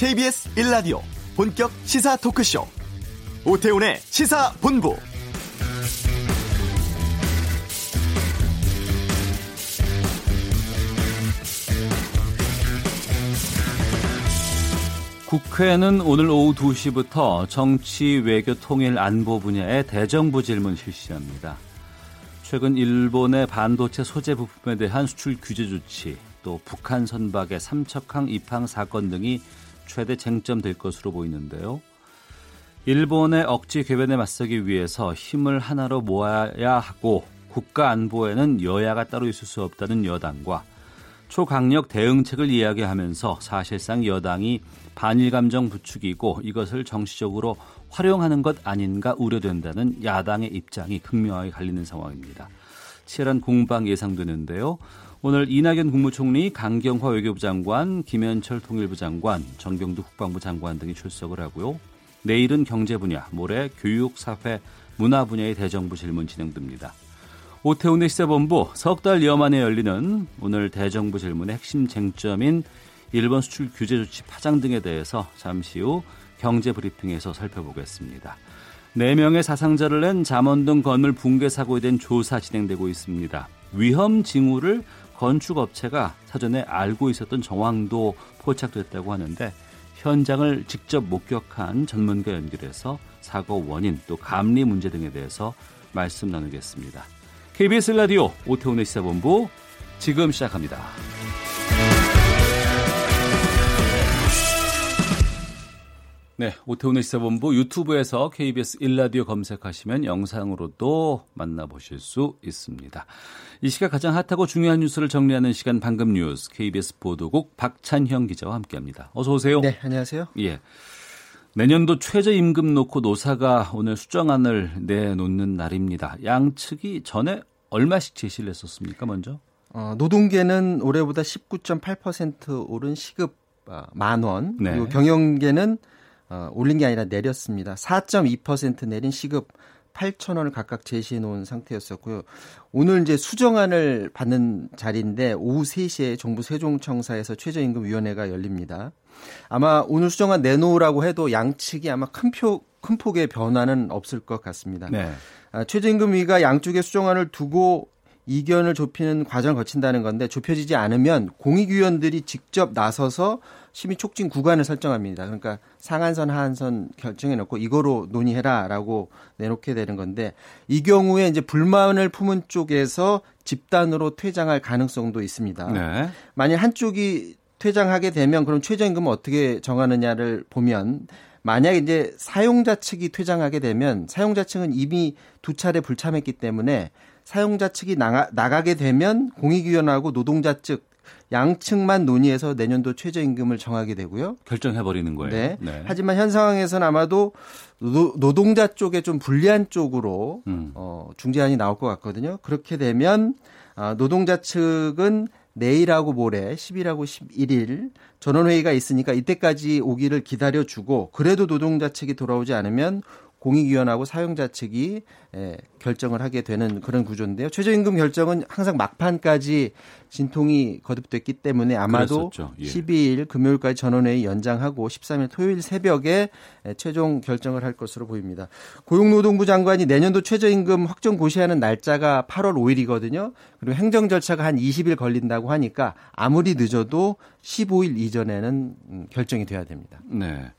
KBS 1라디오 본격 시사 토크쇼 오태훈의 시사본부 국회는 오늘 오후 2시부터 정치, 외교, 통일, 안보 분야의 대정부 질문 실시합니다. 최근 일본의 반도체 소재 부품에 대한 수출 규제 조치, 또 북한 선박의 삼척항 입항 사건 등이 최대 쟁점 될 것으로 보이는데요. 일본의 억지 궤변에 맞서기 위해서 힘을 하나로 모아야 하고 국가 안보에는 여야가 따로 있을 수 없다는 여당과 초강력 대응책을 이야기하면서 사실상 여당이 반일 감정 부추기고 이것을 정치적으로 활용하는 것 아닌가 우려된다는 야당의 입장이 극명하게 갈리는 상황입니다. 치열한 공방 예상되는데요. 오늘 이낙연 국무총리, 강경화 외교부 장관, 김현철 통일부 장관, 정병두 국방부 장관 등이 출석을 하고요. 내일은 경제 분야, 모레 교육, 사회, 문화 분야의 대정부 질문 진행됩니다. 오태훈의 시사본부 석 달여 만에 열리는 오늘 대정부 질문의 핵심 쟁점인 일본 수출 규제 조치 파장 등에 대해서 잠시 후 경제 브리핑에서 살펴보겠습니다. 4명의 사상자를 낸 잠원동 건물 붕괴 사고에 대한 조사 진행되고 있습니다. 위험 징후를 건축업체가 사전에 알고 있었던 정황도 포착됐다고 하는데 현장을 직접 목격한 전문가 연결해서 사고 원인 또 감리 문제 등에 대해서 말씀 나누겠습니다. KBS 라디오 오태훈의 시사본부 지금 시작합니다. 네, 오태훈의 시사본부 유튜브에서 KBS 1라디오 검색하시면 영상으로도 만나보실 수 있습니다. 이 시각 가장 핫하고 중요한 뉴스를 정리하는 시간 방금 뉴스 KBS 보도국 박찬형 기자와 함께합니다. 어서 오세요. 네, 안녕하세요. 예. 내년도 최저임금 놓고 노사가 오늘 수정안을 내놓는 날입니다. 양측이 전에 얼마씩 제시를 했었습니까, 먼저? 어, 노동계는 올해보다 19.8% 오른 시급 어, 만 원, 네. 그리고 경영계는 어, 올린 게 아니라 내렸습니다. 4.2% 내린 시급 8천 원을 각각 제시해 놓은 상태였었고요. 오늘 이제 수정안을 받는 자리인데 오후 3시에 정부 세종청사에서 최저임금위원회가 열립니다. 아마 오늘 수정안 내놓으라고 해도 양측이 아마 큰 표, 큰 폭의 변화는 없을 것 같습니다. 네. 아, 최저임금위가 양쪽의 수정안을 두고 이견을 좁히는 과정을 거친다는 건데 좁혀지지 않으면 공익위원들이 직접 나서서 심의 촉진 구간을 설정합니다. 그러니까 상한선 하한선 결정해 놓고 이거로 논의해라라고 내놓게 되는 건데 이 경우에 이제 불만을 품은 쪽에서 집단으로 퇴장할 가능성도 있습니다. 네. 만약 한쪽이 퇴장하게 되면 그럼 최저임금은 어떻게 정하느냐를 보면 만약 이제 사용자 측이 퇴장하게 되면 사용자 측은 이미 두 차례 불참했기 때문에 사용자 측이 나가, 나가게 되면 공익위원회하고 노동자 측 양측만 논의해서 내년도 최저임금을 정하게 되고요. 결정해 버리는 거예요. 네. 네. 하지만 현 상황에서는 아마도 노, 동자 쪽에 좀 불리한 쪽으로 음. 어, 중재안이 나올 것 같거든요. 그렇게 되면 아, 노동자 측은 내일하고 모레 10일하고 11일 전원회의가 있으니까 이때까지 오기를 기다려주고 그래도 노동자 측이 돌아오지 않으면 공익위원하고 사용자 측이 예, 결정을 하게 되는 그런 구조인데요. 최저임금 결정은 항상 막판까지 진통이 거듭됐기 때문에 아마도 예. 12일 금요일까지 전원회의 연장하고 13일 토요일 새벽에 예, 최종 결정을 할 것으로 보입니다. 고용노동부 장관이 내년도 최저임금 확정 고시하는 날짜가 8월 5일이거든요. 그리고 행정 절차가 한 20일 걸린다고 하니까 아무리 늦어도 15일 이전에는 음, 결정이 돼야 됩니다. 네.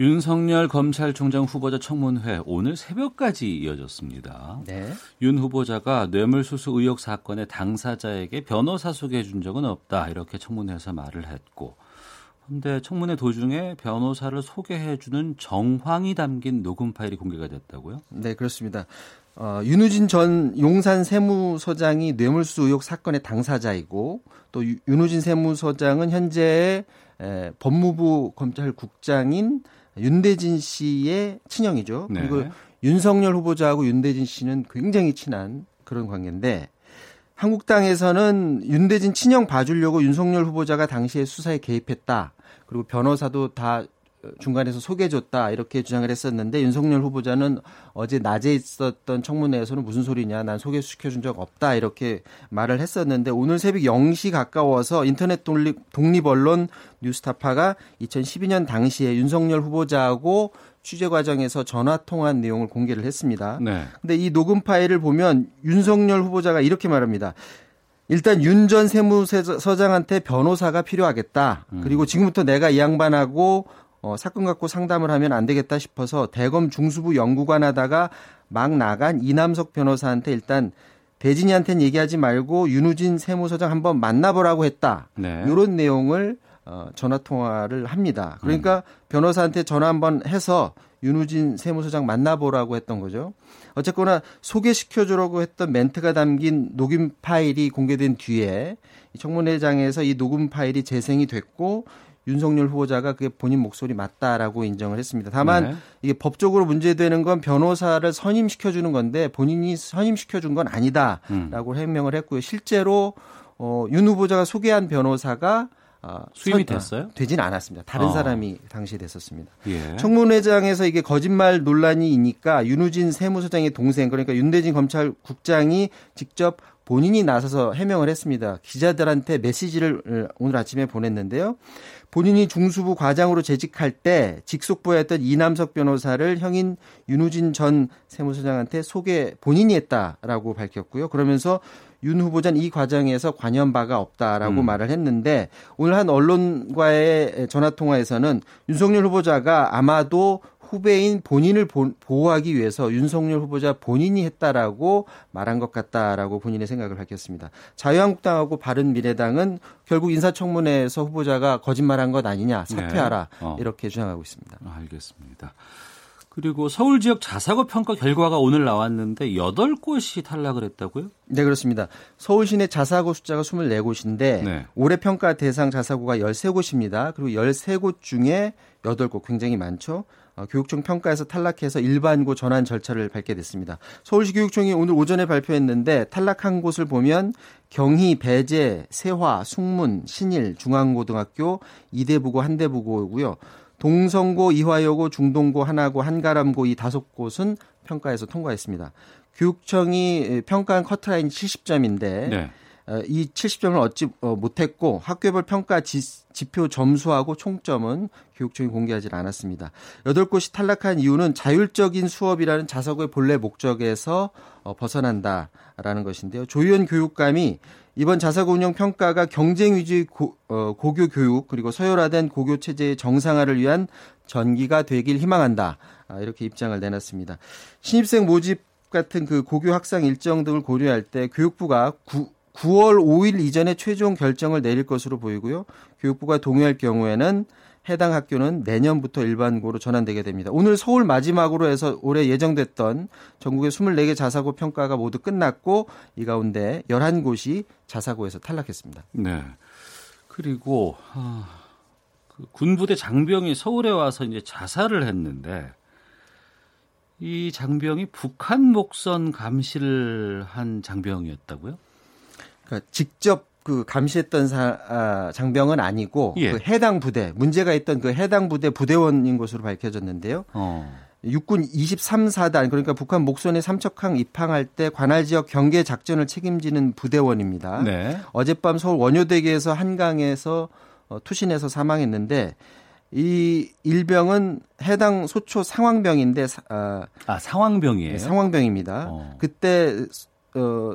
윤석열 검찰총장 후보자 청문회 오늘 새벽까지 이어졌습니다. 네. 윤 후보자가 뇌물수수 의혹 사건의 당사자에게 변호사 소개해 준 적은 없다 이렇게 청문회에서 말을 했고 그런데 청문회 도중에 변호사를 소개해 주는 정황이 담긴 녹음 파일이 공개가 됐다고요? 네, 그렇습니다. 어, 윤우진 전 용산 세무서장이 뇌물수수 의혹 사건의 당사자이고 또 윤우진 세무서장은 현재 에, 법무부 검찰국장인 윤대진 씨의 친형이죠. 네. 그리고 윤석열 후보자하고 윤대진 씨는 굉장히 친한 그런 관계인데 한국당에서는 윤대진 친형 봐주려고 윤석열 후보자가 당시에 수사에 개입했다. 그리고 변호사도 다 중간에서 소개해줬다 이렇게 주장을 했었는데 윤석열 후보자는 어제 낮에 있었던 청문회에서는 무슨 소리냐 난 소개시켜준 적 없다 이렇게 말을 했었는데 오늘 새벽 0시 가까워서 인터넷 독립, 독립 언론 뉴스타파가 2012년 당시에 윤석열 후보자하고 취재 과정에서 전화 통화한 내용을 공개를 했습니다. 네. 근데 이 녹음 파일을 보면 윤석열 후보자가 이렇게 말합니다. 일단 윤 전 세무서장한테 변호사가 필요하겠다. 음. 그리고 지금부터 내가 이 양반하고 어, 사건 갖고 상담을 하면 안 되겠다 싶어서 대검 중수부 연구관 하다가 막 나간 이남석 변호사한테 일단 대진이한테는 얘기하지 말고 윤우진 세무서장 한번 만나보라고 했다. 네. 이런 내용을 어, 전화 통화를 합니다. 그러니까 음. 변호사한테 전화 한번 해서 윤우진 세무서장 만나보라고 했던 거죠. 어쨌거나 소개시켜주라고 했던 멘트가 담긴 녹음 파일이 공개된 뒤에 청문회장에서 이 녹음 파일이 재생이 됐고 윤석열 후보자가 그게 본인 목소리 맞다라고 인정을 했습니다. 다만 네. 이게 법적으로 문제되는 건 변호사를 선임시켜 주는 건데 본인이 선임시켜 준 건 아니다라고 음. 해명을 했고요. 실제로 어, 윤 후보자가 소개한 변호사가 아, 수임이 됐어요? 되진 않았습니다. 다른 어. 사람이 당시에 됐었습니다. 예. 청문회장에서 이게 거짓말 논란이니까 윤우진 세무서장의 동생 그러니까 윤대진 검찰국장이 직접 본인이 나서서 해명을 했습니다. 기자들한테 메시지를 어, 오늘 아침에 보냈는데요. 본인이 중수부 과장으로 재직할 때 직속부였던 이남석 변호사를 형인 윤우진 전 세무서장한테 소개 본인이 했다라고 밝혔고요. 그러면서 윤 후보자는 이 과정에서 관여한 바가 없다라고 음. 말을 했는데 오늘 한 언론과의 전화 통화에서는 윤석열 후보자가 아마도 후배인 본인을 보호하기 위해서 윤석열 후보자 본인이 했다라고 말한 것 같다라고 본인의 생각을 밝혔습니다. 자유한국당하고 바른미래당은 결국 인사청문회에서 후보자가 거짓말한 것 아니냐 사퇴하라 네. 어. 이렇게 주장하고 있습니다. 알겠습니다. 그리고 서울 지역 자사고 평가 결과가 오늘 나왔는데 8곳이 탈락을 했다고요? 네, 그렇습니다. 서울 시내 자사고 숫자가 24곳인데 네. 올해 평가 대상 자사고가 13곳입니다. 그리고 13곳 중에 8곳 굉장히 많죠. 어, 교육청 평가에서 탈락해서 일반고 전환 절차를 밟게 됐습니다. 서울시 교육청이 오늘 오전에 발표했는데 탈락한 곳을 보면 경희, 배재, 세화, 숭문, 신일, 중앙고등학교, 이대부고, 한대부고고요. 동성고, 이화여고, 중동고, 하나고, 한가람고 이 다섯 곳은 평가에서 통과했습니다. 교육청이 평가한 커트라인 70점인데 네. 어, 이 70점을 얻지 어, 못했고 학교별 평가 지, 표 점수하고 총점은 교육청이 공개하지 않았습니다. 8곳이 탈락한 이유는 자율적인 수업이라는 자석의 본래 목적에서 어, 벗어난다라는 것인데요. 조희연 교육감이 이번 자사고 운영 평가가 경쟁 위주의 고, 어, 고교 교육 그리고 서열화된 고교 체제의 정상화를 위한 전기가 되길 희망한다. 아, 이렇게 입장을 내놨습니다. 신입생 모집 같은 그 고교 학상 일정 등을 고려할 때 교육부가 구, 9월 5일 이전에 최종 결정을 내릴 것으로 보이고요. 교육부가 동의할 경우에는 해당 학교는 내년부터 일반고로 전환되게 됩니다. 오늘 서울 마지막으로 해서 올해 예정됐던 전국의 24개 자사고 평가가 모두 끝났고 이 가운데 11곳이 자사고에서 탈락했습니다. 네. 그리고 아, 그 군부대 장병이 서울에 와서 이제 자살을 했는데 이 장병이 북한 목선 감시를 한 장병이었다고요? 그러니까 직접 그 감시했던 사, 아, 장병은 아니고 예. 그 해당 부대 문제가 있던 그 해당 부대 부대원인 것으로 밝혀졌는데요. 어. 육군 23사단 그러니까 북한 목선의 삼척항 입항할 때 관할 지역 경계 작전을 책임지는 부대원입니다. 네. 어젯밤 서울 원효대교에서 한강에서 어, 투신해서 사망했는데 이 일병은 해당 소초 상황병인데 아, 아 상황병이에요. 네, 상황병입니다. 어. 그때 어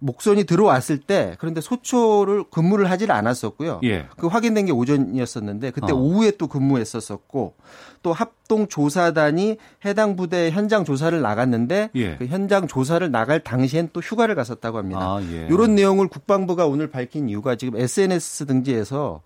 목선이 들어왔을 때 그런데 소초를 근무를 하질 않았었고요. 예. 그 확인된 게 오전이었었는데 그때 어. 오후에 또 근무했었었고 또 합동 조사단이 해당 부대 현장 조사를 나갔는데 예. 그 현장 조사를 나갈 당시엔 또 휴가를 갔었다고 합니다. 아, 예. 이런 내용을 국방부가 오늘 밝힌 이유가 지금 SNS 등지에서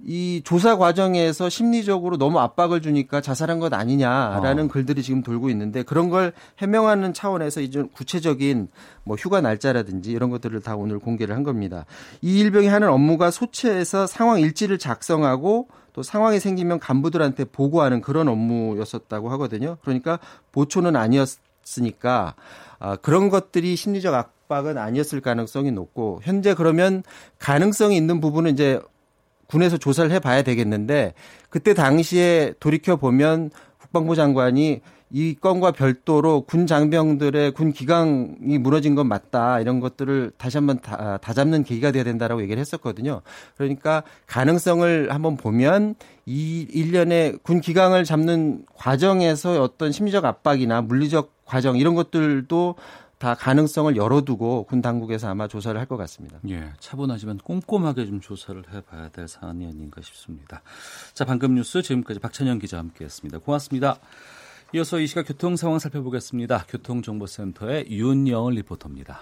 이 조사 과정에서 심리적으로 너무 압박을 주니까 자살한 것 아니냐라는 어. 글들이 지금 돌고 있는데 그런 걸 해명하는 차원에서 이제 구체적인 뭐 휴가 날짜라든지 이런 것들을 다 오늘 공개를 한 겁니다. 이 일병이 하는 업무가 소체에서 상황 일지를 작성하고 또 상황이 생기면 간부들한테 보고하는 그런 업무였었다고 하거든요. 그러니까 보초는 아니었으니까 아, 그런 것들이 심리적 압박은 아니었을 가능성이 높고 현재 그러면 가능성이 있는 부분은 이제 군에서 조사를 해봐야 되겠는데 그때 당시에 돌이켜 보면 국방부 장관이 이 건과 별도로 군 장병들의 군 기강이 무너진 건 맞다 이런 것들을 다시 한번 다, 다 잡는 계기가 돼야 된다라고 얘기를 했었거든요. 그러니까 가능성을 한번 보면 이 일련의 군 기강을 잡는 과정에서 어떤 심리적 압박이나 물리적 과정 이런 것들도 다 가능성을 열어두고 군 당국에서 아마 조사를 할 것 같습니다. 예, 차분하지만 꼼꼼하게 좀 조사를 해봐야 될 사안이 아닌가 싶습니다. 자, 방금 뉴스 지금까지 박찬영 기자와 함께했습니다. 고맙습니다. 이어서 이 시각 교통 상황 살펴보겠습니다. 교통정보센터의 윤여은 리포터입니다.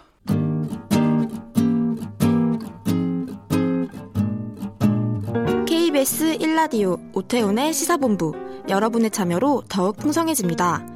KBS 1라디오 오태훈의 시사본부 여러분의 참여로 더욱 풍성해집니다.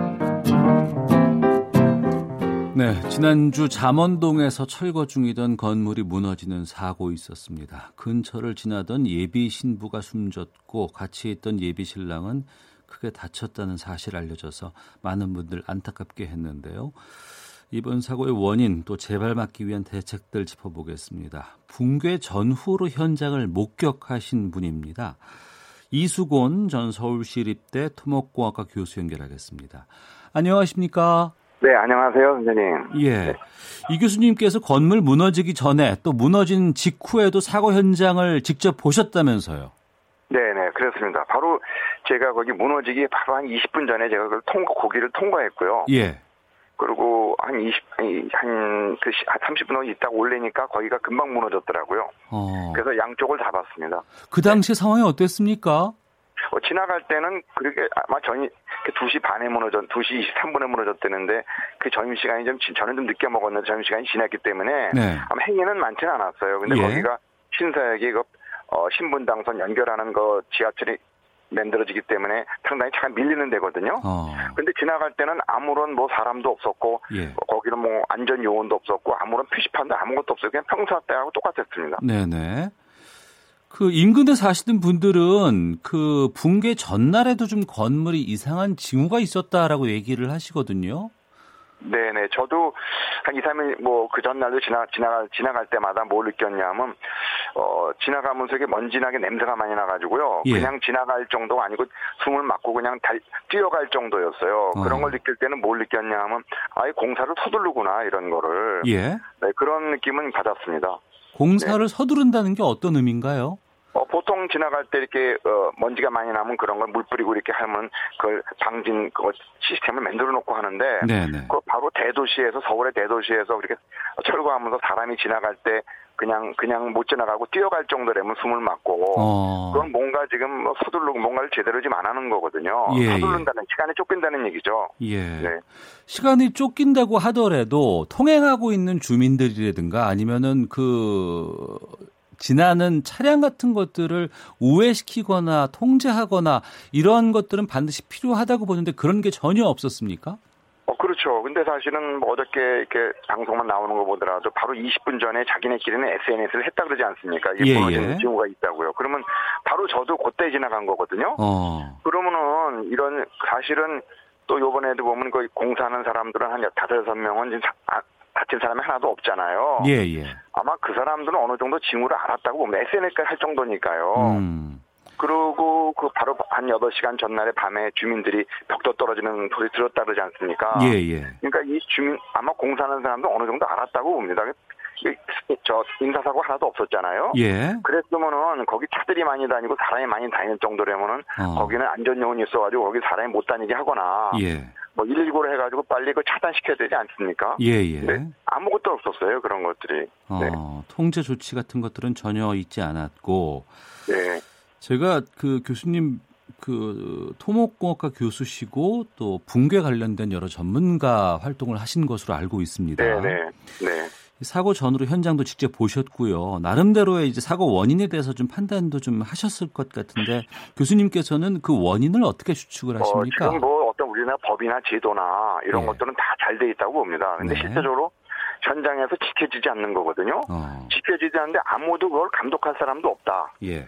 네, 지난주 잠원동에서 철거 중이던 건물이 무너지는 사고 있었습니다. 근처를 지나던 예비 신부가 숨졌고 같이 있던 예비 신랑은 크게 다쳤다는 사실 알려져서 많은 분들 안타깝게 했는데요. 이번 사고의 원인 또 재발 막기 위한 대책들 짚어보겠습니다. 붕괴 전후로 현장을 목격하신 분입니다. 이수곤 전 서울시립대 토목공학과 교수 연결하겠습니다. 안녕하십니까? 네, 안녕하세요, 선생님. 예. 네. 이 교수님께서 건물 무너지기 전에 또 무너진 직후에도 사고 현장을 직접 보셨다면서요? 네네, 네, 그렇습니다. 바로 제가 거기 무너지기 바로 한 20분 전에 제가 그걸 통과, 고기를 통과했고요. 예. 그리고 한 20, 한, 그, 한 30분 있다가 올리니까 거기가 금방 무너졌더라고요. 어. 그래서 양쪽을 다 봤습니다. 그 당시 네. 상황이 어땠습니까? 어, 지나갈 때는 그렇게 아마 전이 2시 반에 무너졌, 2시 23분에 무너졌다는데 그 점심 시간이 좀, 저는 좀 늦게 먹었는데 점심 시간이 지났기 때문에 네. 아마 행위는 많지는 않았어요. 근데 예. 거기가 신사역이 그, 어, 신분 당선 연결하는 거 지하철이 만들어지기 때문에 상당히 차가 밀리는 데거든요. 어. 근데 지나갈 때는 아무런 뭐 사람도 없었고 예. 거기는 뭐 안전 요원도 없었고 아무런 표시판도 아무것도 없어요. 그냥 평소 때하고 똑같았습니다. 네네. 그 인근에 사시는 분들은 그 붕괴 전날에도 좀 건물이 이상한 징후가 있었다라고 얘기를 하시거든요. 네네. 저도 한 2, 3일 뭐 그 전날도 지나, 지나갈, 지나갈 때마다 뭘 느꼈냐면, 어, 지나가면서 이게 먼지나게 냄새가 많이 나가지고요. 예. 그냥 지나갈 정도가 아니고 숨을 막고 그냥 달, 뛰어갈 정도였어요. 어. 그런 걸 느낄 때는 뭘 느꼈냐면, 아예 공사를 서두르구나, 이런 거를. 예. 네, 그런 느낌은 받았습니다. 공사를 네. 서두른다는 게 어떤 의미인가요? 어, 보통 지나갈 때 이렇게 어, 먼지가 많이 나면 그런 걸 물 뿌리고 이렇게 하면 그걸 방진 그 시스템을 만들어 놓고 하는데 네네. 그 바로 대도시에서 서울의 대도시에서 이렇게 철거하면서 사람이 지나갈 때 그냥 그냥 못 지나가고 뛰어갈 정도라면 숨을 막고 어. 그건 뭔가 지금 뭐 서두르고 뭔가를 제대로 지금 안 하는 거거든요. 예, 예. 서두른다는 예. 시간이 쫓긴다는 얘기죠. 예. 네. 시간이 쫓긴다고 하더라도 통행하고 있는 주민들이라든가 아니면은 그 지나는 차량 같은 것들을 우회시키거나 통제하거나 이런 것들은 반드시 필요하다고 보는데 그런 게 전혀 없었습니까? 어, 그렇죠. 근데 사실은 뭐 어저께 이렇게 방송만 나오는 거 보더라도 바로 20분 전에 자기네끼리는 SNS를 했다 그러지 않습니까? 이게 예, 무너지는 예. 징후가 있다고요. 그러면 바로 저도 그때 지나간 거거든요. 어. 그러면은 이런 사실은 또 요번에도 보면 그 공사하는 사람들은 한 다섯 여섯 명은 지금 다친 사람이 하나도 없잖아요. 예, 예. 아마 그 사람들은 어느 정도 징후를 알았다고 보면 SNS까지 할 정도니까요. 음. 그리고 그 바로 한 8시간 전날에 밤에 주민들이 벽도 떨어지는 소리 들었다 그러지 않습니까? 예, 예. 그러니까 이 주민, 아마 공사하는 사람도 어느 정도 알았다고 봅니다. 저 인사사고 하나도 없었잖아요. 예. 그랬으면은 거기 차들이 많이 다니고 사람이 많이 다니는 정도라면은 어. 거기는 안전요원이 있어가지고 거기 사람이 못 다니게 하거나 예. 뭐 119를 해가지고 빨리 그 차단시켜야 되지 않습니까? 예, 예. 네? 아무것도 없었어요 그런 것들이. 어, 네. 통제 조치 같은 것들은 전혀 있지 않았고. 네. 제가 그 교수님 그 토목공학과 교수시고 또 붕괴 관련된 여러 전문가 활동을 하신 것으로 알고 있습니다. 네, 네. 네. 사고 전으로 현장도 직접 보셨고요. 나름대로의 이제 사고 원인에 대해서 좀 판단도 좀 하셨을 것 같은데 교수님께서는 그 원인을 어떻게 추측을 어, 하십니까? 어, 지금 뭐 어떤 우리나라 법이나 제도나 이런 네. 것들은 다 잘 돼 있다고 봅니다. 근데 네. 실제적으로 현장에서 지켜지지 않는 거거든요. 어. 지켜지지 않는데 아무도 그걸 감독할 사람도 없다. 예.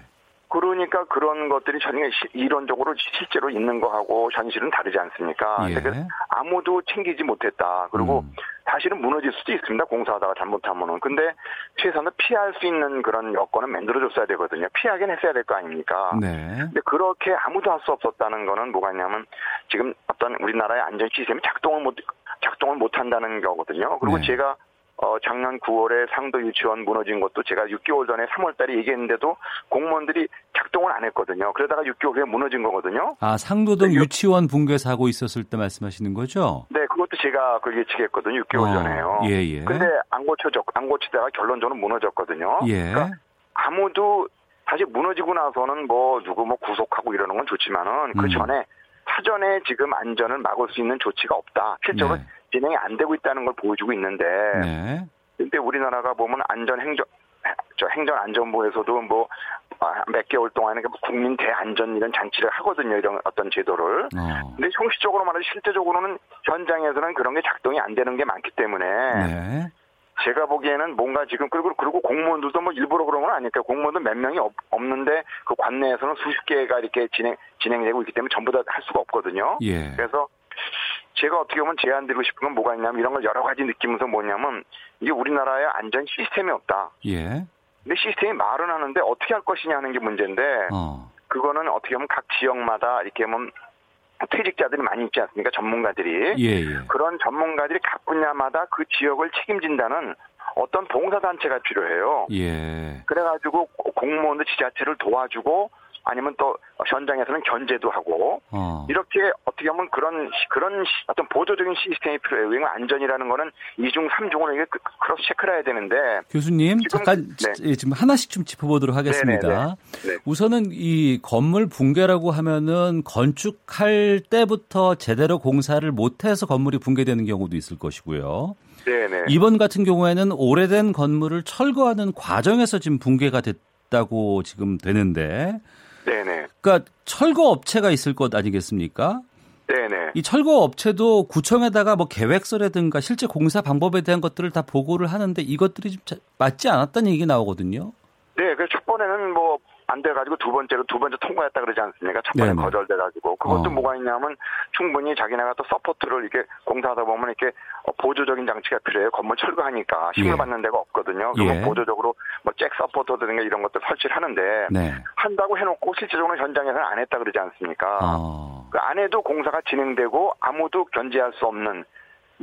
그러니까 그런 것들이 전혀 이론적으로 실제로 있는 거하고 현실은 다르지 않습니까? 예. 그래서 아무도 챙기지 못했다. 그리고 음. 사실은 무너질 수도 있습니다. 공사하다가 잘못하면은. 근데 최소한 피할 수 있는 그런 여건은 만들어줬어야 되거든요. 피하긴 했어야 될 거 아닙니까? 네. 근데 그렇게 아무도 할 수 없었다는 거는 뭐가 있냐면 지금 어떤 우리나라의 안전 시스템이 작동을 못 작동을 못 한다는 거거든요. 그리고 네. 제가 어, 작년 9월에 상도 유치원 무너진 것도 제가 6개월 전에 3월 달에 얘기했는데도 공무원들이 작동을 안 했거든요. 그러다가 6개월 후에 무너진 거거든요. 아, 상도동 네, 유치원 붕괴 사고 있었을 때 말씀하시는 거죠? 네, 그것도 제가 그 예측했거든요. 6개월 어, 전에요. 예, 예. 근데 안 고쳐졌, 안 고치다가 결론적으로 무너졌거든요. 예. 그러니까 아무도 사실 무너지고 나서는 뭐 누구 뭐 구속하고 이러는 건 좋지만은 그 음. 전에 사전에 지금 안전을 막을 수 있는 조치가 없다. 실제로 네. 진행이 안 되고 있다는 걸 보여주고 있는데 네. 근데 우리나라가 보면 안전 행정 저 행정안전부에서도 뭐 몇 개월 동안에 뭐 국민 대안전 이런 장치를 하거든요 이런 어떤 제도를. 어. 근데 형식적으로 말해서 실제적으로는 현장에서는 그런 게 작동이 안 되는 게 많기 때문에 네. 제가 보기에는 뭔가 지금 그리고 그리고 공무원들도 뭐 일부러 그런 건 아닐까 공무원도 몇 명이 없, 는데 그 관내에서는 수십 개가 이렇게 진행 진행되고 있기 때문에 전부 다 할 수가 없거든요. 예. 그래서 제가 어떻게 보면 제안드리고 싶은 건 뭐가 있냐면 이런 걸 여러 가지 느끼면서 뭐냐면 이게 우리나라에 안전 시스템이 없다. 예. 근데 시스템이 말은 하는데 어떻게 할 것이냐 하는 게 문제인데 어. 그거는 어떻게 보면 각 지역마다 이렇게 보면 퇴직자들이 많이 있지 않습니까? 전문가들이. 예, 예. 그런 전문가들이 각 분야마다 그 지역을 책임진다는 어떤 봉사단체가 필요해요. 예. 그래가지고 공무원들 지자체를 도와주고 아니면 또 현장에서는 견제도 하고 어. 이렇게 어떻게 하면 그런 그런 어떤 보조적인 시스템이 필요해요. 왜냐면 안전이라는 거는 이중 삼중으로 이게 크로스 체크를 해야 되는데 교수님 지금, 잠깐 네. 지금 하나씩 좀 짚어보도록 하겠습니다. 네네네. 네. 우선은 이 건물 붕괴라고 하면은 건축할 때부터 제대로 공사를 못해서 건물이 붕괴되는 경우도 있을 것이고요. 네네. 이번 같은 경우에는 오래된 건물을 철거하는 과정에서 지금 붕괴가 됐다고 지금 되는데 네네. 그러니까 철거 업체가 있을 것 아니겠습니까? 네네. 이 철거 업체도 구청에다가 뭐 계획서라든가 실제 공사 방법에 대한 것들을 다 보고를 하는데 이것들이 좀 맞지 않았다는 얘기 나오거든요. 네, 그첫 번에는 뭐 안 돼가지고 두 번째로 두 번째 통과했다 그러지 않습니까? 첫 번에 거절돼가지고 그것도 어. 뭐가 있냐면 충분히 자기네가 또 support를 이렇게 공사하다 보면 이렇게 보조적인 장치가 필요해요. 건물 철거하니까 힘을 예. 받는 데가 없거든요. 그러면 예. 보조적으로 뭐 잭 서포터든가 이런 것들 설치를 하는데 네. 한다고 해놓고 실제적으로 현장에서는 안 했다 그러지 않습니까? 어. 그 안에도 공사가 진행되고 아무도 견제할 수 없는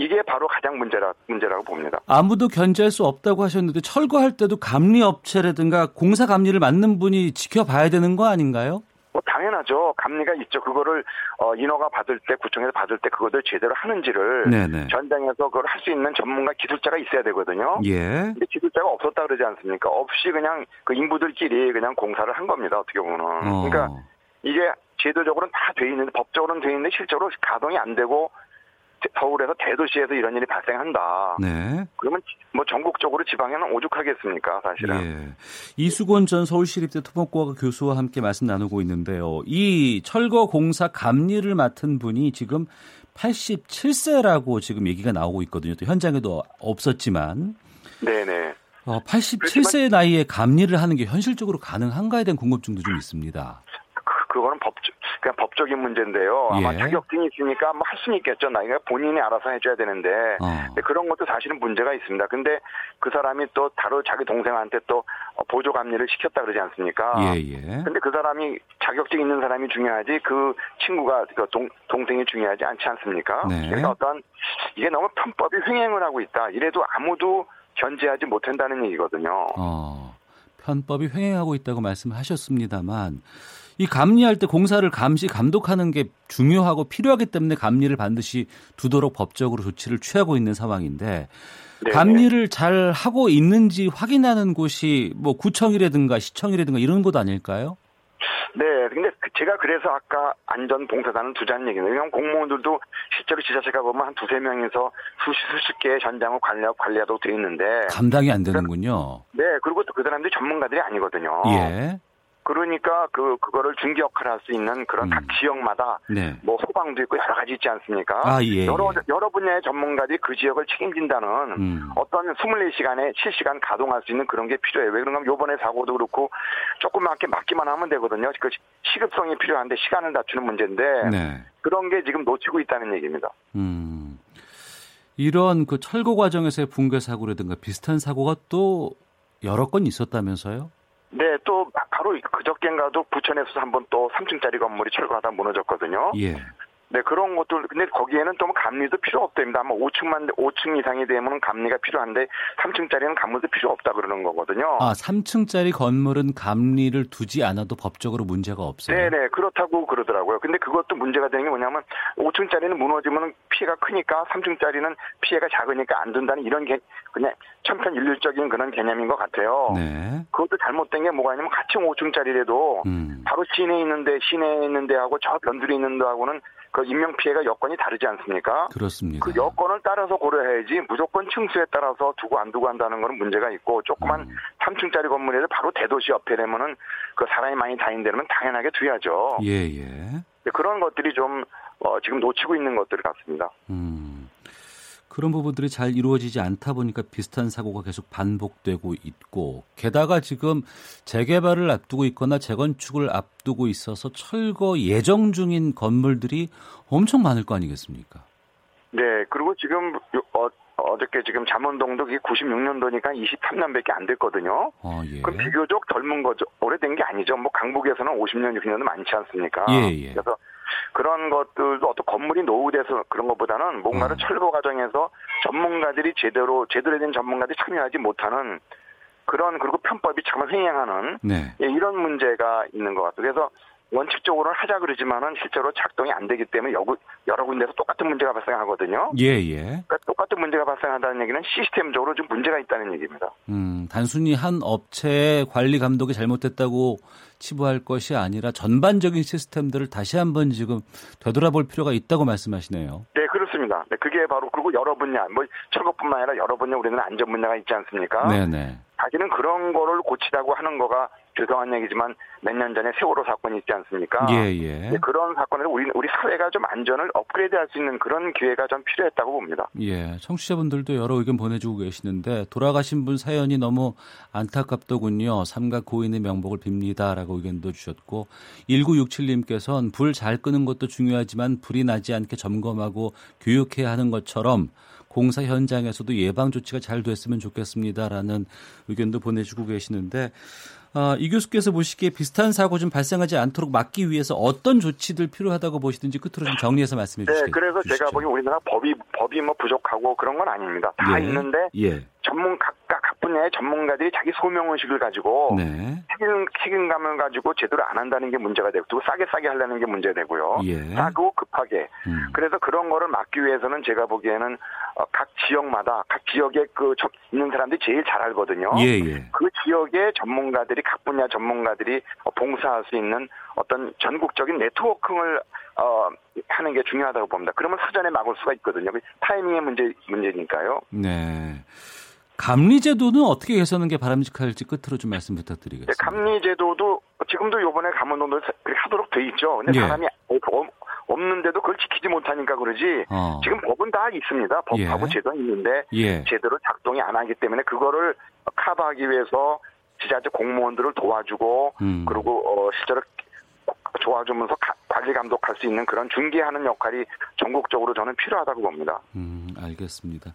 이게 바로 가장 문제라, 문제라고 봅니다. 아무도 견제할 수 없다고 하셨는데 철거할 때도 감리 업체라든가 공사 감리를 맡는 분이 지켜봐야 되는 거 아닌가요? 뭐 당연하죠. 감리가 있죠. 그거를 어, 인허가 받을 때 구청에서 받을 때 그것을 제대로 하는지를 네네. 전장에서 그걸 할 수 있는 전문가 기술자가 있어야 되거든요. 예. 근데 기술자가 없었다 그러지 않습니까? 없이 그냥 그 인부들끼리 그냥 공사를 한 겁니다. 어떻게 보면. 어. 그러니까 이게 제도적으로는 다 돼 있는데 법적으로는 돼 있는데 실제로 가동이 안 되고 서울에서 대도시에서 이런 일이 발생한다. 네. 그러면 뭐 전국적으로 지방에는 오죽하겠습니까, 사실은. 예. 이수곤 전 서울시립대 토목과학 교수와 함께 말씀 나누고 있는데요. 이 철거 공사 감리를 맡은 분이 지금 87세라고 지금 얘기가 나오고 있거든요. 또 현장에도 없었지만. 네네. 어, 87세 나이에 감리를 하는 게 현실적으로 가능한가에 대한 궁금증도 좀 있습니다. 그거는 법적 그냥 법적인 문제인데요. 아마 예. 자격증이 있으니까 뭐 할 수는 있겠죠. 나이가 본인이 알아서 해줘야 되는데 어. 그런 것도 사실은 문제가 있습니다. 근데 그 사람이 또 다른 자기 동생한테 또 보조 감리를 시켰다 그러지 않습니까? 예, 예. 근데 그 사람이 자격증 있는 사람이 중요하지 그 친구가 그 동, 동생이 중요하지 않지 않습니까? 네. 그래서 어떤 이게 너무 편법이 횡행을 하고 있다. 이래도 아무도 견제하지 못한다는 얘기거든요. 어, 편법이 횡행하고 있다고 말씀하셨습니다만 이 감리할 때 공사를 감시 감독하는 게 중요하고 필요하기 때문에 감리를 반드시 두도록 법적으로 조치를 취하고 있는 상황인데 네 감리를 잘 하고 있는지 확인하는 곳이 뭐 구청이라든가 시청이라든가 이런 곳 아닐까요? 네, 근데 그 제가 그래서 아까 안전봉사단은 두자는 얘기는 왜냐하면 공무원들도 실제로 지자체가 보면 한 두세 명에서 수십, 수십 개의 전장을 관리하고 관리하도록 되어 있는데 감당이 안 되는군요. 네, 그리고 또 그 사람들이 전문가들이 아니거든요. 예. 그러니까 그 그거를 중개 역할을 할 수 있는 그런 음. 각 지역마다 네. 뭐 소방도 있고 여러 가지 있지 않습니까? 아, 예, 여러 예. 여러 분야의 전문가들이 그 지역을 책임진다는 음. 어떤 24시간에 실시간 가동할 수 있는 그런 게 필요해요. 왜 그런가 하면 요번에 사고도 그렇고 조그맣게 막기만 하면 되거든요. 그 시급성이 필요한데 시간을 낮추는 문제인데 네. 그런 게 지금 놓치고 있다는 얘기입니다. 음. 이런 그 철거 과정에서의 붕괴 사고라든가 비슷한 사고가 또 여러 건 있었다면서요? 네, 또 바로 그저께인가도 부천에서 한번 또 3층짜리 건물이 철거하다 무너졌거든요. 예. 네, 그런 것들, 근데 거기에는 또뭐 감리도 필요 없답니다. 아마 5층만, 5층 이상이 되면 감리가 필요한데 3층짜리는 감리도 필요 없다 그러는 거거든요. 아, 3층짜리 건물은 감리를 두지 않아도 법적으로 문제가 없어요? 네네, 그렇다고 그러더라고요. 근데 그것도 문제가 되는 게 뭐냐면 5층짜리는 무너지면 피해가 크니까 3층짜리는 피해가 작으니까 안 둔다는 이런 게 그냥 천편일률적인 그런 개념인 것 같아요. 네. 그것도 잘못된 게 뭐가 있냐면 같이 5층짜리라도 음. 바로 시내에 있는데 시내에 있는데 하고 저 변두리 있는데 하고는 그 인명 피해가 여건이 다르지 않습니까? 그렇습니다. 그 여건을 따라서 고려해야지 무조건 층수에 따라서 두고 안 두고 한다는 것은 문제가 있고 조그만 음. 3층짜리 건물에도 바로 대도시 옆에 되면은 그 사람이 많이 다닌다면 당연하게 두야죠. 예, 예. 그런 것들이 좀 어, 지금 놓치고 있는 것들 같습니다. 음. 그런 부분들이 잘 이루어지지 않다 보니까 비슷한 사고가 계속 반복되고 있고 게다가 지금 재개발을 앞두고 있거나 재건축을 앞두고 있어서 철거 예정 중인 건물들이 엄청 많을 거 아니겠습니까? 네, 그리고 지금 어, 어저께 지금 잠원동도 96년도니까 23년밖에 안 됐거든요. 어, 예. 그럼 비교적 젊은 거죠. 오래된 게 아니죠. 뭐 강북에서는 50년, 60년도 많지 않습니까? 예, 예. 그래서 그런 것들도 어떤 건물이 노후돼서 그런 것보다는 뭔가를 음. 철거 과정에서 전문가들이 제대로 제대로 된 전문가들이 참여하지 못하는 그런 그리고 편법이 정말 횡행하는 네. 예, 이런 문제가 있는 것 같아요. 그래서 원칙적으로는 하자 그러지만은 실제로 작동이 안 되기 때문에 여러, 여러 군데서 똑같은 문제가 발생하거든요. 예, 예. 그러니까 똑같은 문제가 발생한다는 얘기는 시스템적으로 좀 문제가 있다는 얘기입니다. 음, 단순히 한 업체의 관리 감독이 잘못됐다고 치부할 것이 아니라 전반적인 시스템들을 다시 한번 지금 되돌아볼 필요가 있다고 말씀하시네요. 네, 그렇습니다. 네, 그게 바로 그리고 여러 분야, 뭐 철거뿐만 아니라 여러 분야 우리는 안전 분야가 있지 않습니까? 네, 네. 자기는 그런 거를 고치라고 하는 거가 죄송한 얘기지만 몇 년 전에 세월호 사건이 있지 않습니까? 예, 예. 그런 사건을 우리 우리 사회가 좀 안전을 업그레이드 할 수 있는 그런 기회가 좀 필요했다고 봅니다. 예, 청취자분들도 여러 의견 보내주고 계시는데 돌아가신 분 사연이 너무 안타깝더군요. 삼각 고인의 명복을 빕니다 라고 의견도 주셨고 1967님께서는 불 잘 끄는 것도 중요하지만 불이 나지 않게 점검하고 교육해야 하는 것처럼 공사 현장에서도 예방 조치가 잘 됐으면 좋겠습니다라는 의견도 보내주고 계시는데 어, 이 교수께서 보시기에 비슷한 사고 좀 발생하지 않도록 막기 위해서 어떤 조치들 필요하다고 보시든지 끝으로 좀 정리해서 말씀해 주시죠. 네, 그래서 주시죠. 제가 보기 우리나라 법이 법이 뭐 부족하고 그런 건 아닙니다. 다 예, 있는데 예. 전문 각각 각 분야의 전문가들이 자기 소명 의식을 가지고 네. 책임 책임감을 가지고 제대로 안 한다는 게 문제가 되고 또 싸게 싸게 하려는 게 문제 되고요. 예. 싸고 급하게. 음. 그래서 그런 거를 막기 위해서는 제가 보기에는 어, 각 지역마다 각 지역에 그 있는 사람들이 제일 잘 알거든요. 예, 예. 그 지역의 전문가들이 각 분야 전문가들이 봉사할 수 있는 어떤 전국적인 네트워킹을 어, 하는 게 중요하다고 봅니다. 그러면 사전에 막을 수가 있거든요. 타이밍의 문제 문제니까요. 네. 감리 제도는 어떻게 개선하는 게 바람직할지 끝으로 좀 말씀 부탁드리겠습니다. 네, 감리 제도도 지금도 요번에 감원동도 하도록 돼 있죠. 근데 예. 사람이 없는데도 그걸 지키지 못하니까 그러지 어. 지금 법은 다 있습니다. 법하고 예. 제도는 있는데 예. 제대로 작동이 안 하기 때문에 그거를 커버하기 위해서 지자체 공무원들을 도와주고 음. 그리고 어, 실제로 도와주면서 관리 감독할 수 있는 그런 중개하는 역할이 전국적으로 저는 필요하다고 봅니다. 음, 알겠습니다.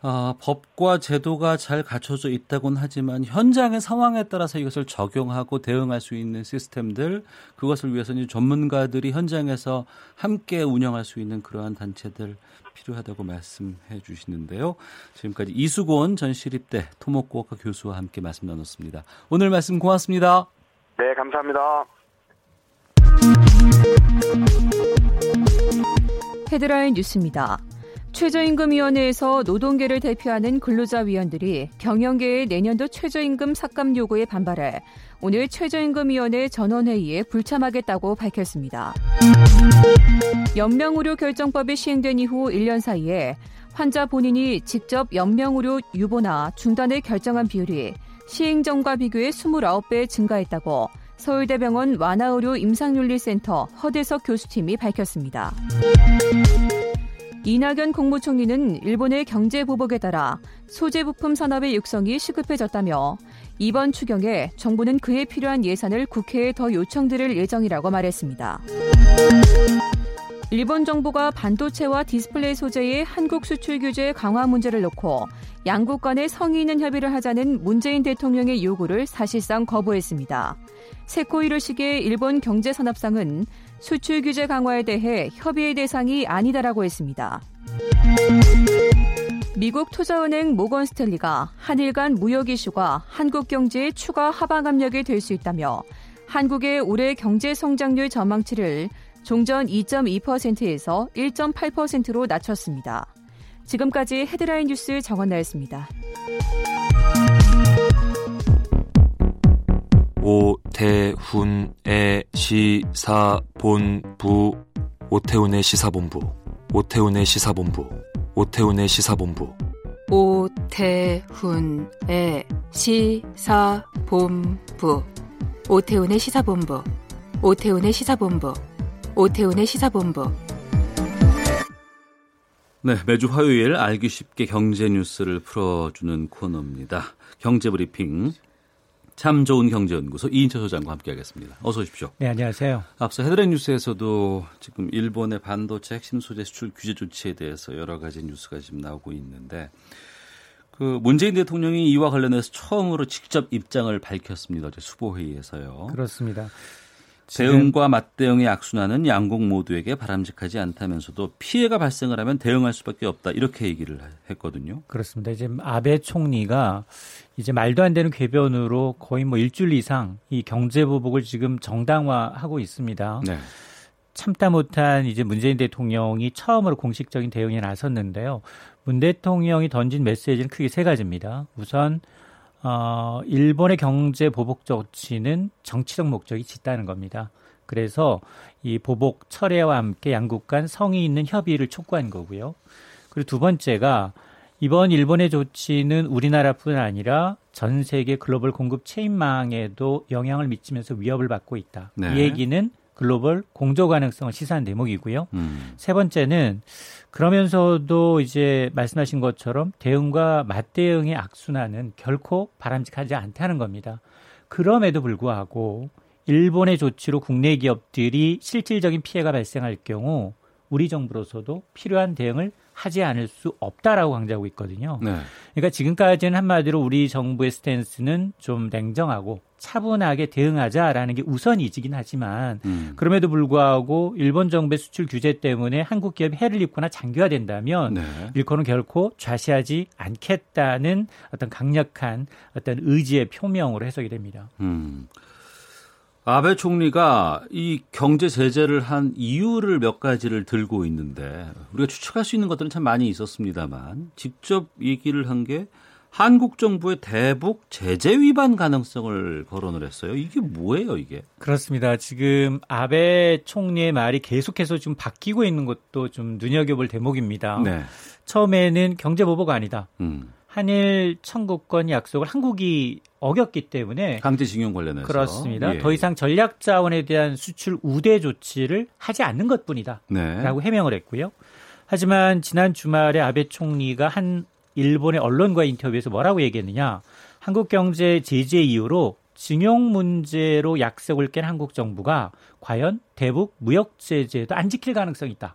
어, 법과 제도가 잘 갖춰져 있다곤 하지만 현장의 상황에 따라서 이것을 적용하고 대응할 수 있는 시스템들 그것을 위해서는 전문가들이 현장에서 함께 운영할 수 있는 그러한 단체들 필요하다고 말씀해 주시는데요. 지금까지 이수곤 전 시립대 토목공학과 교수와 함께 말씀 나눴습니다. 오늘 말씀 고맙습니다. 네, 감사합니다. 헤드라인 뉴스입니다. 최저임금위원회에서 노동계를 대표하는 근로자 위원들이 경영계의 내년도 최저임금 삭감 요구에 반발해 오늘 최저임금위원회 전원회의에 불참하겠다고 밝혔습니다. 연명의료 결정법이 시행된 이후 1년 사이에 환자 본인이 직접 연명의료 유보나 중단을 결정한 비율이 시행 전과 비교해 29배 증가했다고 서울대병원 완화의료 임상윤리센터 허대석 교수팀이 밝혔습니다. 이낙연 국무총리는 일본의 경제 보복에 따라 소재 부품 산업의 육성이 시급해졌다며 이번 추경에 정부는 그에 필요한 예산을 국회에 더 요청드릴 예정이라고 말했습니다. 일본 정부가 반도체와 디스플레이 소재의 한국 수출 규제 강화 문제를 놓고 양국 간의 성의 있는 협의를 하자는 문재인 대통령의 요구를 사실상 거부했습니다. 시기에 일본 경제산업상은 수출 규제 강화에 대해 협의의 대상이 아니다라고 했습니다. 미국 투자은행 모건 스탠리가 한일 간 무역 이슈가 한국 경제의 추가 하방 압력이 될 수 있다며 한국의 올해 경제 성장률 전망치를 종전 2.2%에서 1.8%로 낮췄습니다. 지금까지 헤드라인 뉴스 정원나였습니다. 오태훈의 시사본부 오태훈의 시사본부. 오태훈의 시사본부. 오태훈의 시사본부. 오태훈의 시사본부. 오태훈의 시사본부. 오태훈의 시사본부. 오태훈의 시사본부. 네, 매주 화요일 알기 쉽게 경제 뉴스를 풀어주는 코너입니다. 경제 브리핑 참 좋은 경제연구소 이인철 소장과 함께하겠습니다. 어서 오십시오. 네, 안녕하세요. 앞서 헤드라인 뉴스에서도 지금 일본의 반도체 핵심 소재 수출 규제 조치에 대해서 여러 가지 뉴스가 지금 나오고 있는데 그 문재인 대통령이 이와 관련해서 처음으로 직접 입장을 밝혔습니다. 어제 수보회의에서요. 그렇습니다. 대응과 맞대응의 악순환은 양국 모두에게 바람직하지 않다면서도 피해가 발생을 하면 대응할 수밖에 없다 이렇게 얘기를 했거든요. 그렇습니다. 이제 아베 총리가 이제 말도 안 되는 궤변으로 거의 뭐 일주일 이상 이 경제 보복을 지금 정당화하고 있습니다. 네. 참다 못한 이제 문재인 대통령이 처음으로 공식적인 대응에 나섰는데요. 문 대통령이 던진 메시지는 크게 세 가지입니다. 우선 어, 일본의 경제 보복 조치는 정치적 목적이 짙다는 겁니다. 그래서 이 보복 철회와 함께 양국 간 성의 있는 협의를 촉구한 거고요. 그리고 두 번째가 이번 일본의 조치는 우리나라뿐 아니라 전 세계 글로벌 공급 체인망에도 영향을 미치면서 위협을 받고 있다. 네. 이 얘기는 글로벌 공조 가능성을 시사한 대목이고요. 음. 세 번째는 그러면서도 이제 말씀하신 것처럼 대응과 맞대응의 악순환은 결코 바람직하지 않다는 겁니다. 그럼에도 불구하고 일본의 조치로 국내 기업들이 실질적인 피해가 발생할 경우 우리 정부로서도 필요한 대응을 하지 않을 수 없다라고 강조하고 있거든요. 네. 그러니까 지금까지는 한마디로 우리 정부의 스탠스는 좀 냉정하고 차분하게 대응하자라는 게 우선이지긴 하지만 음. 그럼에도 불구하고 일본 정부의 수출 규제 때문에 한국 기업이 해를 입거나 장기화된다면 네. 일본은 결코 좌시하지 않겠다는 어떤 강력한 어떤 의지의 표명으로 해석이 됩니다. 음. 아베 총리가 이 경제 제재를 한 이유를 몇 가지를 들고 있는데 우리가 추측할 수 있는 것들은 참 많이 있었습니다만 직접 얘기를 한 게 한국 정부의 대북 제재 위반 가능성을 거론을 했어요. 이게 뭐예요, 이게? 그렇습니다. 지금 아베 총리의 말이 계속해서 좀 바뀌고 있는 것도 좀 눈여겨볼 대목입니다. 네. 처음에는 경제 보복 아니다. 음. 한일 청구권 약속을 한국이 어겼기 때문에 강제징용 관련해서 그렇습니다. 예. 더 이상 전략 자원에 대한 수출 우대 조치를 하지 않는 것뿐이다라고 네. 해명을 했고요. 하지만 지난 주말에 아베 총리가 한 일본의 언론과 인터뷰에서 뭐라고 얘기했느냐? 한국 경제 제재 이후로 징용 문제로 약속을 깬 한국 정부가 과연 대북 무역 제재도 안 지킬 가능성이 있다.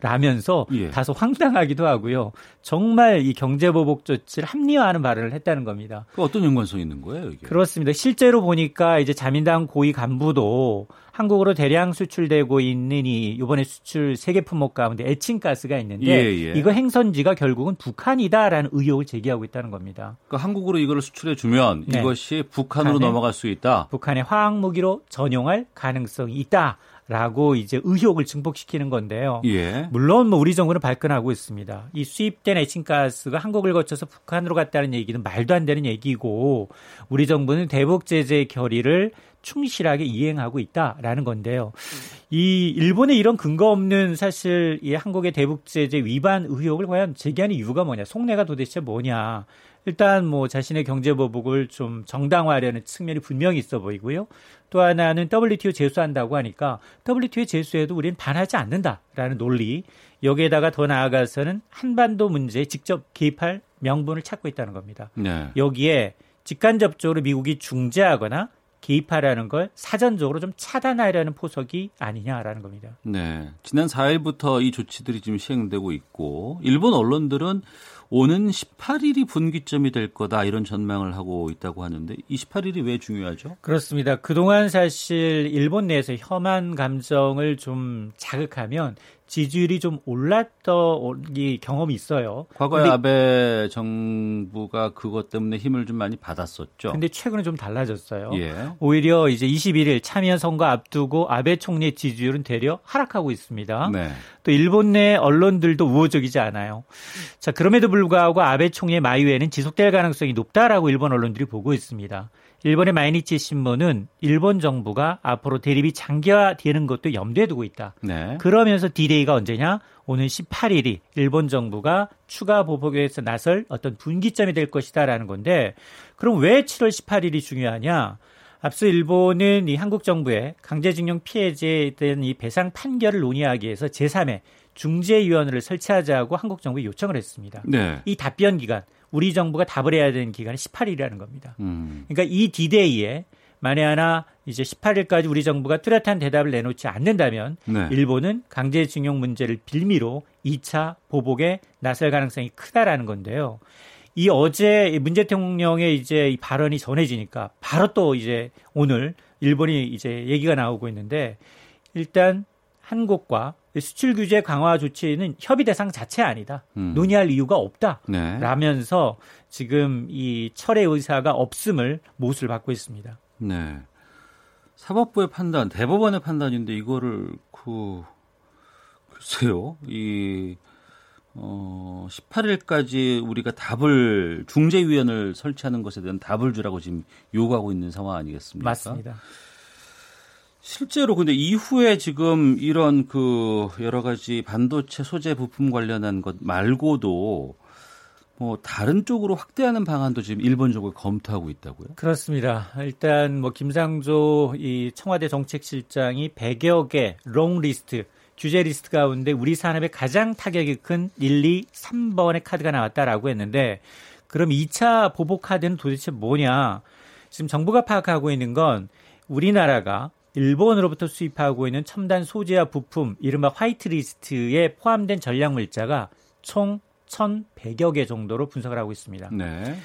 라면서 예. 다소 황당하기도 하고요. 정말 이 경제보복 조치를 합리화하는 발언을 했다는 겁니다. 그 어떤 연관성이 있는 거예요, 이게? 그렇습니다. 실제로 보니까 이제 자민당 고위 간부도 한국으로 대량 수출되고 있는 이 이번에 수출 세계 품목 가운데 에칭가스가 있는데 예, 예. 이거 행선지가 결국은 북한이다라는 의혹을 제기하고 있다는 겁니다. 그러니까 한국으로 이거를 수출해 주면 네. 이것이 북한으로 넘어갈 수 있다. 북한의 화학 무기로 전용할 가능성이 있다. 라고 이제 의혹을 증폭시키는 건데요. 예. 물론 뭐 우리 정부는 발끈하고 있습니다. 이 수입된 에칭가스가 한국을 거쳐서 북한으로 갔다는 얘기는 말도 안 되는 얘기고 우리 정부는 대북 제재 결의를 충실하게 이행하고 있다라는 건데요. 이 일본의 이런 근거 없는 사실 이 한국의 대북 제재 위반 의혹을 과연 제기하는 이유가 뭐냐? 속내가 도대체 뭐냐? 일단 뭐 자신의 경제 보복을 좀 정당화하려는 측면이 분명히 있어 보이고요. 또 하나는 WTO 제소한다고 하니까 WTO 제소에도 우리는 반하지 않는다라는 논리. 여기에다가 더 나아가서는 한반도 문제에 직접 개입할 명분을 찾고 있다는 겁니다. 네. 여기에 직간접적으로 미국이 중재하거나 개입하라는 걸 사전적으로 좀 차단하려는 포석이 아니냐라는 겁니다. 네. 지난 4일부터 이 조치들이 지금 시행되고 있고 일본 언론들은 오는 18일이 분기점이 될 거다 이런 전망을 하고 있다고 하는데 이 18일이 왜 중요하죠? 그렇습니다. 그동안 사실 일본 내에서 혐한 감정을 좀 자극하면 지지율이 좀 올랐던 이 경험이 있어요. 과거에 아베 정부가 그것 때문에 힘을 좀 많이 받았었죠. 근데 최근에 좀 달라졌어요. 예. 오히려 이제 21일 참의원 선거 앞두고 아베 총리의 지지율은 되려 하락하고 있습니다. 네. 또 일본 내 언론들도 우호적이지 않아요. 자, 그럼에도 불구하고 아베 총리의 my way는 지속될 가능성이 높다라고 일본 언론들이 보고 있습니다. 일본의 마이니치 신문은 일본 정부가 앞으로 대립이 장기화되는 것도 염두에 두고 있다. 네. 그러면서 디데이가 언제냐? 오는 18일이 일본 정부가 추가 보복에서 나설 어떤 분기점이 될 것이다라는 건데 그럼 왜 7월 18일이 중요하냐? 앞서 일본은 이 한국 정부의 강제징용 피해자에 대한 이 배상 판결을 논의하기 위해서 제3의 중재위원회를 설치하자고 한국 정부에 요청을 했습니다. 네. 이 답변 기간 우리 정부가 답을 해야 되는 기간이 18일이라는 겁니다. 음. 그러니까 이 디데이에 만에 하나 이제 18일까지 우리 정부가 뚜렷한 대답을 내놓지 않는다면 네. 일본은 강제징용 문제를 빌미로 2차 보복에 나설 가능성이 크다라는 건데요. 이 어제 문 대통령의 이제 이 발언이 전해지니까 바로 또 이제 오늘 일본이 이제 얘기가 나오고 있는데 일단 한국과 수출 규제 강화 조치는 협의 대상 자체 아니다. 음. 논의할 이유가 없다. 네. 라면서 지금 이 철회 의사가 없음을 못을 받고 있습니다. 네. 사법부의 판단, 대법원의 판단인데 이거를 그 글쎄요. 이 어, 18일까지 우리가 답을 중재위원을 설치하는 것에 대한 답을 주라고 지금 요구하고 있는 상황 아니겠습니까? 맞습니다. 실제로 근데 이후에 지금 이런 그 여러 가지 반도체 소재 부품 관련한 것 말고도 뭐 다른 쪽으로 확대하는 방안도 지금 일본 쪽은 검토하고 있다고요? 그렇습니다. 일단 뭐 김상조 이 청와대 정책실장이 100여 개 long list 규제 리스트 가운데 우리 산업에 가장 타격이 큰 1, 2, 3번의 카드가 나왔다라고 했는데 그럼 2차 보복 카드는 도대체 뭐냐? 지금 정부가 파악하고 있는 건 우리나라가 일본으로부터 수입하고 있는 첨단 소재와 부품, 이른바 화이트리스트에 포함된 전략 물자가 총 1,100여 개 정도로 분석을 하고 있습니다. 네.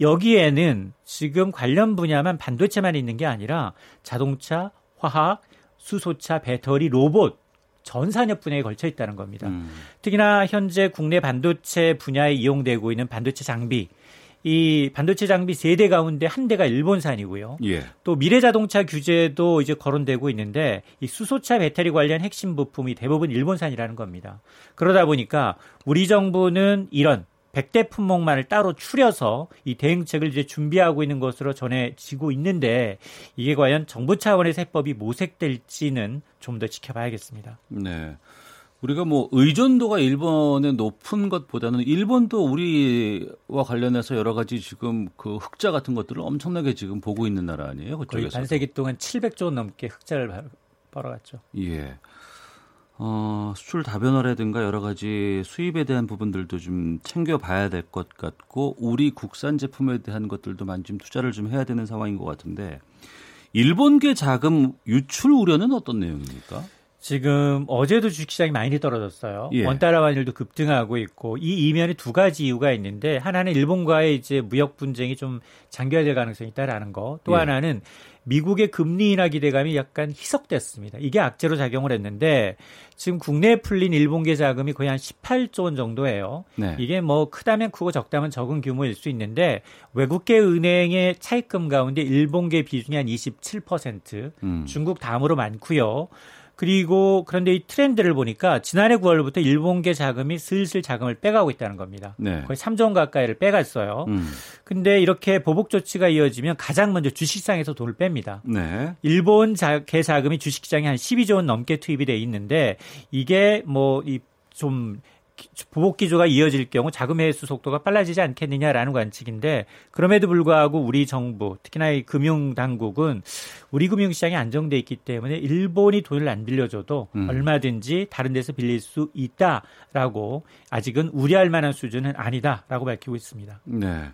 여기에는 지금 관련 분야만 반도체만 있는 게 아니라 자동차, 화학, 수소차, 배터리, 로봇 전 산업 분야에 걸쳐 있다는 겁니다. 음. 특히나 현재 국내 반도체 분야에 이용되고 있는 반도체 장비 이 반도체 장비 세 대 가운데 한 대가 일본산이고요. 예. 또 미래 자동차 규제도 이제 거론되고 있는데 이 수소차 배터리 관련 핵심 부품이 대부분 일본산이라는 겁니다. 그러다 보니까 우리 정부는 이런 100대 품목만을 따로 추려서 이 대응책을 이제 준비하고 있는 것으로 전해지고 있는데 이게 과연 정부 차원의 세법이 모색될지는 좀 더 지켜봐야겠습니다. 네. 우리가 뭐 의존도가 일본에 높은 것보다는 일본도 우리와 관련해서 여러 가지 지금 그 흑자 같은 것들을 엄청나게 지금 보고 있는 나라 아니에요? 그쪽에서. 거의 반세기 동안 700조 원 넘게 흑자를 벌어갔죠. 예. 어, 수출 다변화라든가 여러 가지 수입에 대한 부분들도 좀 챙겨봐야 될 것 같고 우리 국산 제품에 대한 것들도 많이 좀 투자를 좀 해야 되는 상황인 것 같은데 일본계 자금 유출 우려는 어떤 내용입니까? 지금 어제도 주식시장이 많이 떨어졌어요. 예. 원달러 환율도 급등하고 있고 이 이면에 두 가지 이유가 있는데 하나는 일본과의 이제 무역 분쟁이 좀 장기화될 가능성이 있다라는 거. 또 예. 하나는 미국의 금리 인하 기대감이 약간 희석됐습니다. 이게 악재로 작용을 했는데 지금 국내에 풀린 일본계 자금이 거의 한 18조 원 정도예요. 네. 이게 뭐 크다면 크고 적다면 적은 규모일 수 있는데 외국계 은행의 차입금 가운데 일본계 비중이 한 27%, 음. 중국 다음으로 많고요. 그리고 그런데 이 트렌드를 보니까 지난해 9월부터 일본계 자금이 슬슬 자금을 빼가고 있다는 겁니다. 네. 거의 3조 원 가까이를 빼갔어요. 음. 근데 이렇게 보복 조치가 이어지면 가장 먼저 주식시장에서 돈을 뺍니다. 네. 일본 계 자금이 주식시장에 한 12조 원 넘게 투입이 돼 있는데 이게 뭐이 좀 보복 기조가 이어질 경우 자금 회수 속도가 빨라지지 않겠느냐라는 관측인데 그럼에도 불구하고 우리 정부 특히나 이 금융 당국은 우리 금융 시장이 안정돼 있기 때문에 일본이 돈을 안 빌려줘도 음. 얼마든지 다른 데서 빌릴 수 있다라고 아직은 우려할 만한 수준은 아니다라고 밝히고 있습니다. 네.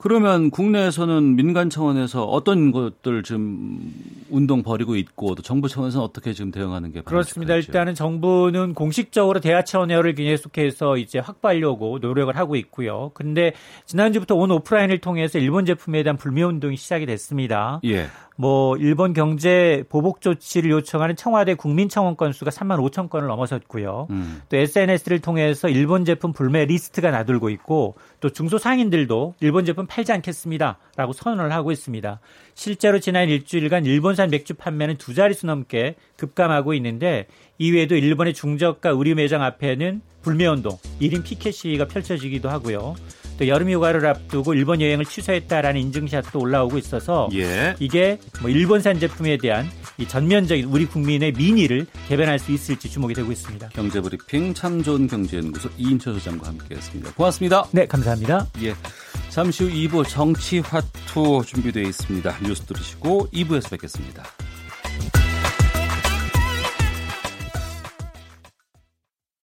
그러면 국내에서는 민간 차원에서 어떤 것들 지금 운동 벌이고 있고 또 정부 차원에서는 어떻게 지금 대응하는 게 그렇습니다. 일단은 정부는 공식적으로 대화 차원회를 계속해서 이제 확보하려고 노력을 하고 있고요. 근데 지난주부터 온 오프라인을 통해서 일본 제품에 대한 불매 운동이 시작이 됐습니다. 예. 뭐 일본 경제 보복 조치를 요청하는 청와대 국민청원 건수가 3만 5천 건을 넘어섰고요. 음. 또 SNS를 통해서 일본 제품 불매 리스트가 나돌고 있고 또 중소상인들도 일본 제품 팔지 않겠습니다라고 선언을 하고 있습니다. 실제로 지난 일주일간 일본산 맥주 판매는 두 자릿수 넘게 급감하고 있는데 이외에도 일본의 중저가 의류 매장 앞에는 불매 운동, 1인 피켓 시위가 펼쳐지기도 하고요. 또 여름 휴가를 앞두고 일본 여행을 취소했다라는 인증샷도 올라오고 있어서 예. 이게 뭐 일본산 제품에 대한 이 전면적인 우리 국민의 민의를 개변할 수 있을지 주목이 되고 있습니다. 경제브리핑 참 좋은 경제연구소 이인철 소장과 함께했습니다. 고맙습니다. 네, 감사합니다. 예, 잠시 후 2부 정치 화투 준비되어 있습니다. 뉴스 들으시고 2부에서 뵙겠습니다.